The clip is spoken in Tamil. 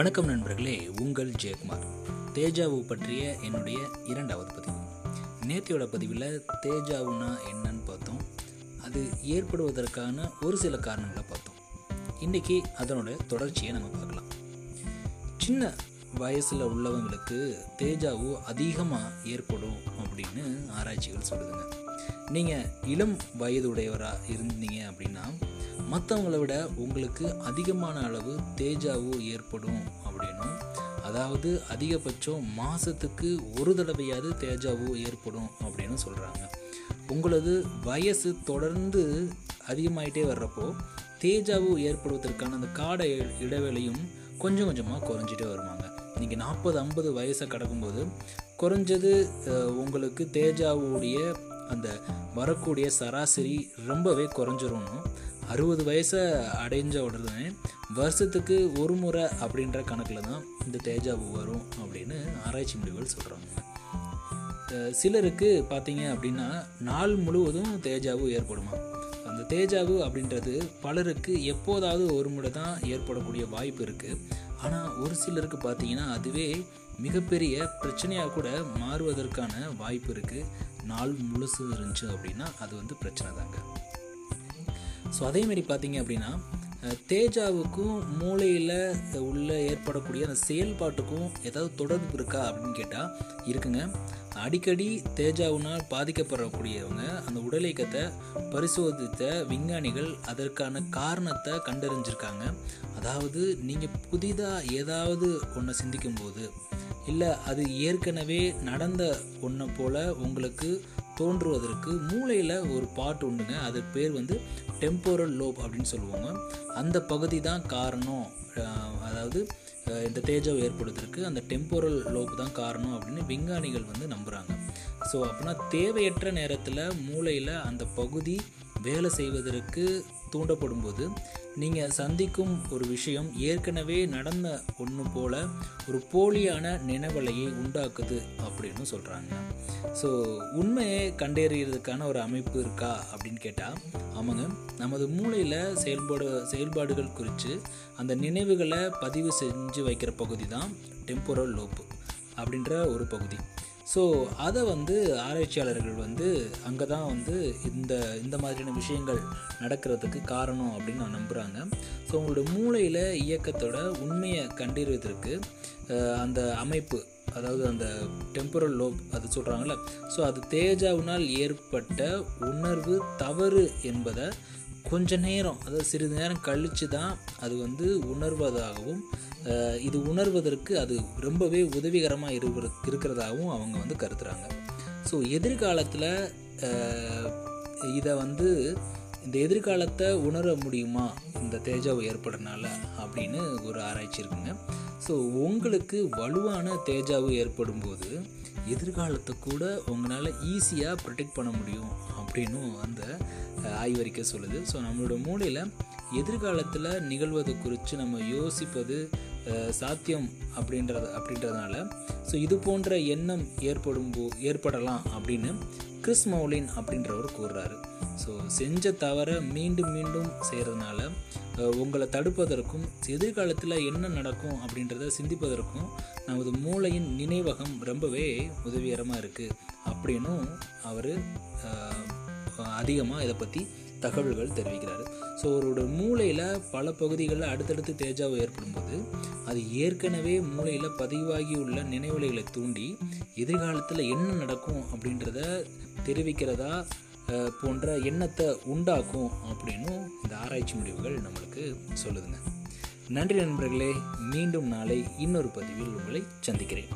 வணக்கம் நண்பர்களே உங்கள் ஜெயக்குமார். தேஜாவு பற்றிய என்னுடைய இரண்டாவது பதிவு. நேத்தியோட பதிவில் தேஜாவுனா என்னன்னு பார்த்தோம். அது ஏற்படுவதற்கான ஒரு சில காரணங்களை பார்த்தோம். இன்றைக்கி அதனோட தொடர்ச்சியை நம்ம பார்க்கலாம். சின்ன வயசில் உள்ளவங்களுக்கு தேஜாவு அதிகமாக ஏற்படும் அப்படின்னு ஆராய்ச்சிகள் சொல்லுதுங்க. நீங்கள் இளம் வயதுடையவராக இருந்தீங்க அப்படின்னா மற்றவங்கள விட உங்களுக்கு அதிகமான அளவு தேஜாவோ ஏற்படும் அப்படின்னும். அதாவது அதிகபட்சம் மாதத்துக்கு ஒரு தடவையாவது தேஜாவு ஏற்படும் அப்படின்னு சொல்கிறாங்க உங்களது வயசு தொடர்ந்து அதிகமாயிட்டே வர்றப்போ தேஜாவு ஏற்படுவதற்கான அந்த காட இடைவெளியும் கொஞ்சம் கொஞ்சமாக குறைஞ்சிட்டே வருவாங்க நீங்கள் நாற்பது ஐம்பது வயசை கடக்கும்போது குறைஞ்சது உங்களுக்கு தேஜாவுடைய அந்த வரக்கூடிய சராசரி ரொம்பவே குறைஞ்சிரும். அறுபது வயசை அடைஞ்ச உடனே வருஷத்துக்கு ஒரு முறை அப்படின்ற கணக்கில் தான் இந்த தேஜாவு வரும் அப்படின்னு ஆராய்ச்சி முடிவுகள் சொல்கிறாங்க சிலருக்கு பார்த்தீங்க அப்படின்னா நாள் முழுவதும் தேஜாவு ஏற்படுமா? அந்த தேஜாவு அப்படின்றது பலருக்கு எப்போதாவது ஒரு முறை தான் ஏற்படக்கூடிய வாய்ப்பு இருக்குது ஆனால் ஒரு சிலருக்கு பார்த்தீங்கன்னா அதுவே மிகப்பெரிய பிரச்சனையாக கூட மாறுவதற்கான வாய்ப்பு இருக்குது நாள் முழுசு இருந்துச்சு அப்படின்னா அது வந்து பிரச்சனை தாங்க. ஸோ அதேமாரி பார்த்தீங்க அப்படின்னா தேஜாவுக்கும் மூளையில் உள்ள ஏற்படக்கூடிய அந்த செயல்பாட்டுக்கும் ஏதாவது தொடர்பு இருக்கா அப்படின்னு கேட்டால் இருக்குங்க. அடிக்கடி தேஜாவுனால் பாதிக்கப்படக்கூடியவங்க அந்த உடல் இயக்கத்தை பரிசோதித்த விஞ்ஞானிகள் அதற்கான காரணத்தை கண்டறிஞ்சிருக்காங்க. அதாவது நீங்கள் புதிதாக ஏதாவது ஒன்று சிந்திக்கும்போது இல்லை அது ஏற்கனவே நடந்த ஒன்றை போல் உங்களுக்கு தோன்றுவதற்கு மூளையில் ஒரு பாட்டு உண்டுங்க. அது பேர் வந்து டெம்போரல் லோப் அப்படின்னு சொல்லுவாங்க. அந்த பகுதி தான் காரணம் அதாவது இந்த தேஜாவை ஏற்படுவதற்கு அந்த டெம்போரல் லோப் தான் காரணம் அப்படின்னு விஞ்ஞானிகள் வந்து நம்புகிறாங்க ஸோ அப்படின்னா தேவையற்ற நேரத்தில் மூளையில் அந்த பகுதி வேலை செய்வதற்கு தூண்டப்படும் போது நீங்கள் சந்திக்கும் ஒரு விஷயம் ஏற்கனவே நடந்த ஒன்று போல் ஒரு போலியான நினைவலையை உண்டாக்குது அப்படின்னு சொல்கிறாங்க ஸோ உண்மையை கண்டறியறதுக்கான ஒரு அமைப்பு இருக்கா அப்படின்னு கேட்டால் ஆமாங்க. நமது மூளையில் செயல்பாடு செயல்பாடுகள் குறித்து அந்த நினைவுகளை பதிவு செஞ்சு வைக்கிற பகுதி தான் டெம்போரல் லோப்பு அப்படின்ற ஒரு பகுதி. ஸோ அதை வந்து ஆராய்ச்சியாளர்கள் வந்து அங்கே தான் வந்து இந்த இந்த மாதிரியான விஷயங்கள் நடக்கிறதுக்கு காரணம் அப்படின்னு நான் நம்புகிறாங்க ஸோ உங்களோட மூளையில் இயக்கத்தோட உண்மையை கண்டறிவதற்கு அந்த அமைப்பு அதாவது அந்த டெம்பரல் லோப் அது சொல்கிறாங்கல்ல ஸோ அது தேஜாவினால் ஏற்பட்ட உணர்வு தவறு என்பதை கொஞ்ச நேரம் அதாவது சிறிது நேரம் கழித்து தான் அது வந்து உணர்வதாகவும் இது உணர்வதற்கு அது ரொம்பவே உதவிகரமாக இருக்கிற இருக்கிறதாகவும் அவங்க வந்து கருத்துறாங்க ஸோ எதிர்காலத்தில் இதை வந்து இந்த எதிர்காலத்தை உணர முடியுமா? இந்த தேஜாவை ஏற்படுறதுனால அப்படின்னு ஒரு ஆராய்ச்சி இருக்குங்க. ஸோ உங்களுக்கு வலுவான தேஜாவு ஏற்படும் போது எதிர்காலத்தை கூட உங்களால் ஈஸியாக ப்ரொடெக்ட் பண்ண முடியும் அப்படின்னும் அந்த ஆய்வறிக்கை சொல்லுது. ஸோ நம்மளோட மூளையில் எதிர்காலத்தில் நிகழ்வது குறித்து நம்ம யோசிப்பது சாத்தியம் அப்படின்றது அப்படின்றதுனால ஸோ இது போன்ற எண்ணம் ஏற்படும் போ ஏற்படலாம் அப்படின்னு கிறிஸ் மௌலின் அப்படின்றவர் கூறுறாரு. ஸோ செஞ்ச தவற மீண்டும் மீண்டும் செய்கிறதுனால உங்களை தடுப்பதற்கும் எதிர்காலத்தில் என்ன நடக்கும் அப்படின்றத சிந்திப்பதற்கும் நமது மூளையின் நினைவகம் ரொம்பவே உதவிகரமாக இருக்குது அப்படின்னும் அவர் அதிகமாக இதை பற்றி தகவல்கள் தெரிவிக்கிறாரு. ஸோ அவரோட மூளையில் பல பகுதிகளில் அடுத்தடுத்து தேஜாவு ஏற்படும் போது அது ஏற்கனவே மூளையில் பதிவாகி உள்ள நினைவுலைகளை தூண்டி எதிர்காலத்தில் என்ன நடக்கும் அப்படின்றத தெரிவிக்கிறதா போன்ற எண்ணத்தை உண்டாக்கும் அப்படின்னும் இந்த ஆராய்ச்சி முடிவுகள் நம்மளுக்கு சொல்லுதுங்க. நன்றி நண்பர்களே மீண்டும் நாளை இன்னொரு பதிவில் உங்களை சந்திக்கிறேன்.